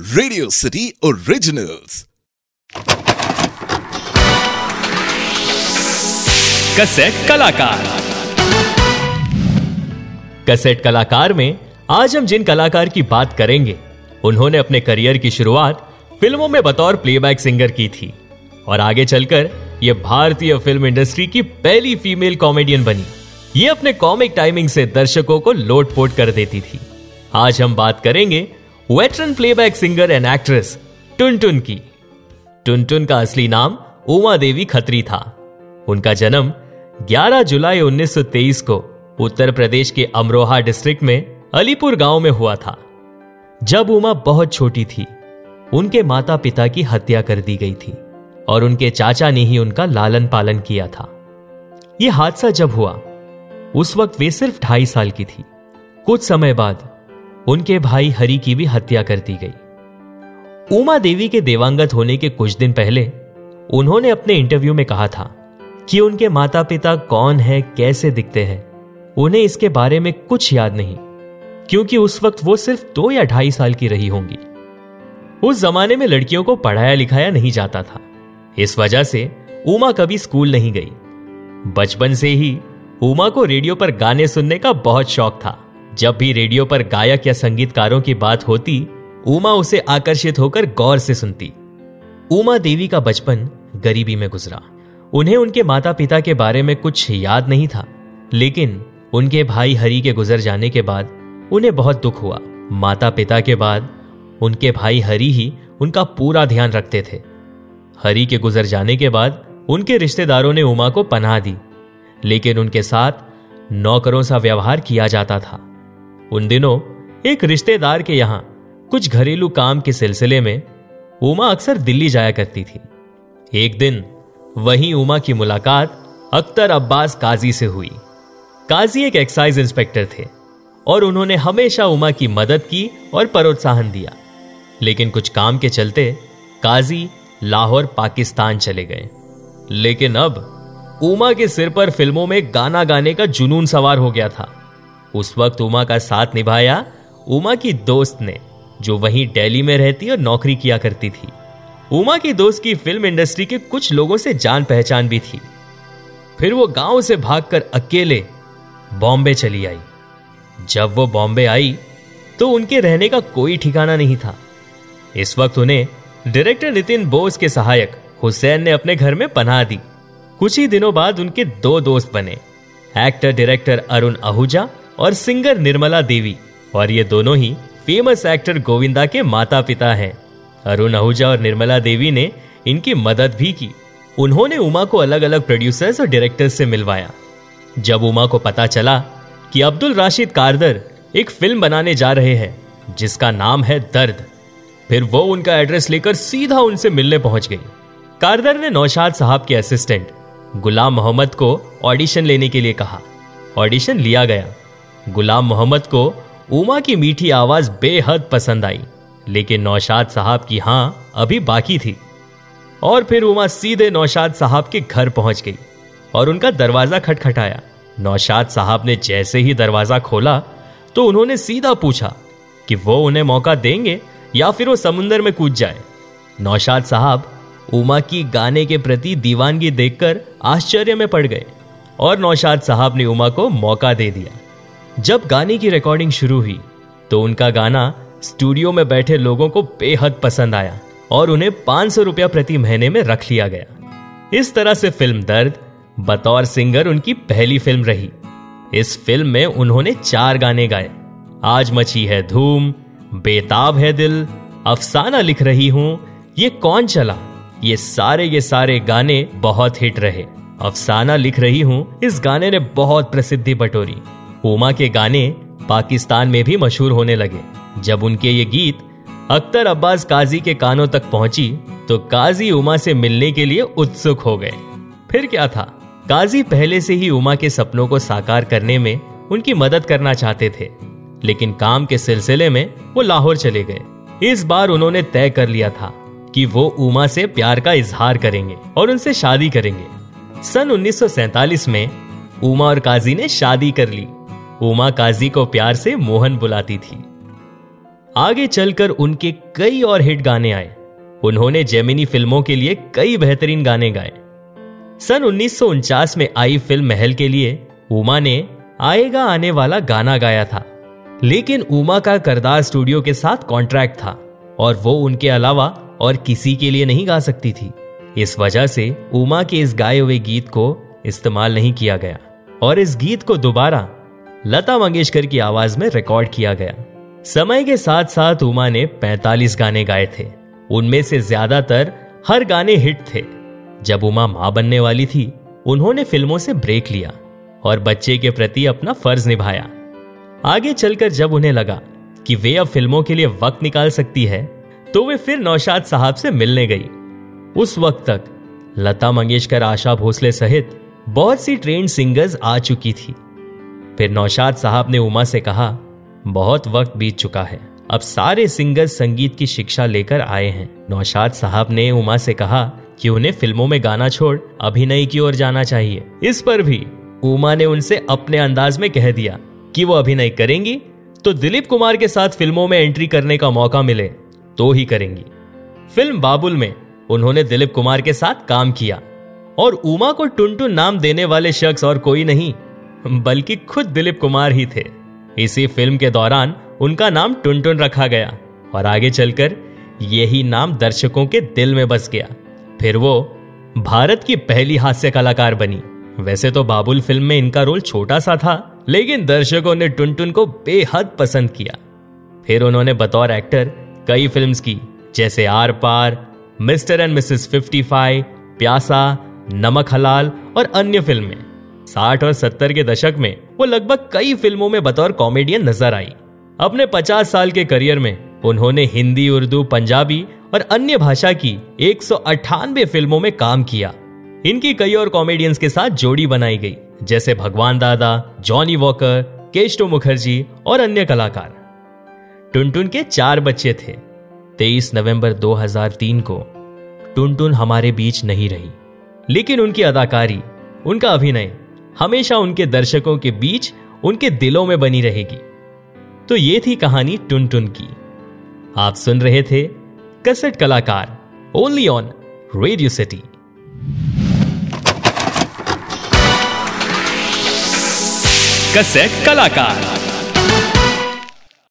Radio city originals cassette कलाकार। Cassette कलाकार में आज हम जिन कलाकार की बात करेंगे, उन्होंने अपने करियर की शुरुआत फ़िल्मों में बतौर प्लेबैक सिंगर की थी और आगे चलकर यह भारतीय फ़िल्म इंडस्ट्री की पहली फीमेल कॉमेडियन बनी। ये अपने कॉमिक टाइमिंग से दर्शकों को लोटपोट कर देती थी। आज हम बात करेंगे veteran playback singer and actress Tuntun की टुनटुन का असली नाम उमा देवी खत्री था उनका जन्म 11 जुलाई 1923 को उत्तर प्रदेश के अमरोहा डिस्ट्रिक्ट में अलीपुर गाँव में हुआ था। जब उमा बहुत छोटी थी, उनके माता पिता की हत्या कर दी गई थी और उनके चाचा ने ही उनका लालन पालन किया था। यह हादसा जब हुआ, उस वक्त वे सिर्फ़ ढाई साल की थी। कुछ समय बाद उनके भाई हरि की भी हत्या कर दी गई। उमा देवी के देवांगत होने के कुछ दिन पहले, उन्होंने अपने इंटरव्यू में कहा था कि उनके माता पिता कौन है, कैसे दिखते हैं, उन्हें इसके बारे में कुछ याद नहीं, क्योंकि उस वक्त वो सिर्फ़ दो या ढाई साल की रही होंगी। उस जमाने में लड़कियों को पढ़ाया लिखाया नहीं जाता था। इस वजह से उमा कभी स्कूल नहीं गई। बचपन से ही उमा को रेडियो पर गाने सुनने का बहुत शौक था। जब भी रेडियो पर गायक या संगीतकारों की बात होती, उमा उसे आकर्षित होकर गौर से सुनती। उमा देवी का बचपन गरीबी में गुजरा। उन्हें उनके माता पिता के बारे में कुछ याद नहीं था, लेकिन उनके भाई हरि के गुजर जाने के बाद उन्हें बहुत दुख हुआ। माता पिता के बाद उनके भाई हरि ही उनका पूरा ध्यान रखते थे। हरि के गुजर जाने के बाद उनके रिश्तेदारों ने उमा को पनाह दी, लेकिन उनके साथ नौकरों सा व्यवहार किया जाता था। उन दिनों एक रिश्तेदार के यहाँ कुछ घरेलू काम के सिलसिले में उमा अक्सर दिल्ली जाया करती थी। एक दिन वहीं उमा की मुलाकात अख्तर अब्बास काजी से हुई। काजी एक एक्साइज इंस्पेक्टर थे और उन्होंने हमेशा उमा की मदद की और प्रोत्साहन दिया। लेकिन कुछ काम के चलते काजी लाहौर, पाकिस्तान चले गए। लेकिन अब उमा के सिर पर फ़िल्मों में गाना गाने का जुनून सवार हो गया था। उस वक्त उमा का साथ निभाया उमा की दोस्त ने, जो वहीं दिल्ली में रहती और नौकरी किया करती थी। उमा की दोस्त की फ़िल्म इंडस्ट्री के कुछ लोगों से जान पहचान भी थी। फिर वो गाँव से भागकर अकेले बॉम्बे चली आई। जब वो बॉम्बे आई तो उनके रहने का कोई ठिकाना नहीं था। इस वक्त उन्हें डायरेक्टर नितिन बोस के सहायक हुसैन ने अपने घर में पनाह दी। कुछ ही दिनों बाद उनके दो दोस्त बने, एक्टर डायरेक्टर अरुण आहूजा और सिंगर निर्मला देवी। और ये दोनों ही फ़ेमस एक्टर गोविंदा के माता पिता हैं। अरुण आहूजा और निर्मला देवी ने इनकी मदद भी की। उन्होंने उमा को अलग अलग प्रोड्यूसर्स और डायरेक्टर्स से मिलवाया। जब उमा को पता चला कि अब्दुल राशिद कारदर एक फ़िल्म बनाने जा रहे हैं, जिसका नाम है दर्द, फिर वो उनका एड्रेस लेकर सीधा उनसे मिलने पहुँच गई। कारदर ने नौशाद साहब के असिस्टेंट गुलाम मोहम्मद को ऑडिशन लेने के लिए कहा। ऑडिशन लिया गया। गुलाम मोहम्मद को उमा की मीठी आवाज़ बेहद पसंद आई, लेकिन नौशाद साहब की हाँ अभी बाकी थी। और फिर उमा सीधे नौशाद साहब के घर पहुँच गई और उनका दरवाज़ा खटखटाया। नौशाद साहब ने जैसे ही दरवाज़ा खोला तो उन्होंने सीधा पूछा कि वो उन्हें मौका देंगे या फिर वो समुंदर में कूद जाए। नौशाद साहब उमा की गाने के प्रति दीवानगी देखकर आश्चर्य में पड़ गए और नौशाद साहब ने उमा को मौका दे दिया। जब गाने की रिकॉर्डिंग शुरू हुई तो उनका गाना स्टूडियो में बैठे लोगों को बेहद पसंद आया और उन्हें पाँच सौ रुपया प्रति महीने में रख लिया गया। इस तरह से फ़िल्म दर्द, बतौर सिंगर उनकी पहली फ़िल्म रही। इस फ़िल्म में उन्होंने चार गाने गाए। आज मची है धूम, बेताब है दिल, अफसाना लिख रही हूँ, ये कौन चला? ये सारे ये सारे गाने बहुत हिट रहे। अफसाना लिख रही हूँ, इस गाने ने बहुत प्रसिद्धि बटोरी। उमा के गाने पाकिस्तान में भी मशहूर होने लगे। जब उनके ये गीत अख्तर अब्बास काजी के कानों तक पहुँची तो काजी उमा से मिलने के लिए उत्सुक हो गए। फिर क्या था? काजी पहले से ही उमा के सपनों को साकार करने में उनकी मदद करना चाहते थे, लेकिन काम के सिलसिले में वो लाहौर चले गए। इस बार उन्होंने तय कर लिया था कि वो उमा से प्यार का इजहार करेंगे और उनसे शादी करेंगे। सन 1947 में उमा और काजी ने शादी कर ली। उमा काजी को प्यार से मोहन बुलाती थी। आगे चलकर उनके कई और हिट गाने आए। उन्होंने जेमिनी फ़िल्मों के लिए कई बेहतरीन गाने गाए। सन उन्नीस में आई फ़िल्म महल के लिए उमा ने आएगा आने वाला गाना गाया था। लेकिन उमा का करदार स्टूडियो के साथ कॉन्ट्रैक्ट था और वो उनके अलावा और किसी के लिए नहीं गा सकती थी। इस वजह से उमा के इस गाए हुए गीत को इस्तेमाल नहीं किया गया और इस गीत को दोबारा लता मंगेशकर की आवाज़ में रिकॉर्ड किया गया। समय के साथ साथ उमा ने 45 गाने गाए थे। उनमें से ज़्यादातर हर गाने हिट थे। जब उमा माँ बनने वाली थी, उन्होंने फ़िल्मों से ब्रेक लिया और बच्चे के प्रति अपना फ़र्ज़ निभाया। आगे चलकर जब उन्हें लगा कि वे अब फ़िल्मों के लिए वक्त निकाल सकती है तो वे फिर नौशाद साहब से मिलने गई। उस वक्त तक लता मंगेशकर आशा भोसले सहित बहुत सी ट्रेन सिंगर्स आ चुकी थी। फिर नौशाद साहब ने उमा से कहा, बहुत वक्त बीत चुका है। अब सारे सिंगर संगीत की शिक्षा लेकर आए हैं। नौशाद साहब ने उमा से कहा कि उन्हें फ़िल्मों में गाना छोड़? अभिनय की ओर जाना चाहिए। इस पर भी उमा ने उनसे अपने अंदाज में कह दिया कि वो अभिनय करेंगी। तो दिलीप कुमार के साथ फ़िल्मों में एंट्री करने का मौका मिले तो ही करेंगी। फ़िल्म बाबुल में उन्होंने दिलीप कुमार के साथ काम किया। और उमा को टुनटुन नाम देने वाले शख्स और कोई नहीं। बल्कि खुद दिलीप कुमार ही थे। इसी फ़िल्म के दौरान उनका नाम टुनटुन रखा गया और आगे चलकर यही नाम दर्शकों के दिल में बस गया। फिर वो भारत की पहली हास्य कलाकार बनी। वैसे तो बाबुल फ़िल्म में इनका रोल छोटा सा था लेकिन दर्शकों ने टुनटुन को बेहद पसंद किया। फिर उन्होंने बतौर एक्टर कई फिल्म्स की जैसे Aar Paar Mr and Mrs 55, Pyaasa Namak हलाल और अन्य फ़िल्में। साठ और सत्तर के दशक में वो लगभग कई फ़िल्मों में बतौर कॉमेडियन नज़र आई। अपने 50 साल के करियर में उन्होंने हिंदी, उर्दू, पंजाबी और अन्य भाषा की एक फ़िल्मों में काम किया। इनकी कई और कॉमेडियंस के साथ जोड़ी बनाई गई, जैसे भगवान दादा, जॉनी वॉकर केस्टो मुखर्जी और अन्य कलाकार। टुनटुन के चार बच्चे थे। 23 नवंबर 2003 को टुनटुन हमारे बीच नहीं रही, लेकिन उनकी अदाकारी, उनका अभिनय हमेशा उनके दर्शकों के बीच उनके दिलों में बनी रहेगी। तो ये थी कहानी टुन टुन की। आप सुन रहे थे कसट कलाकार ओनली ऑन रेडियो सिटी। कसेट कलाकार।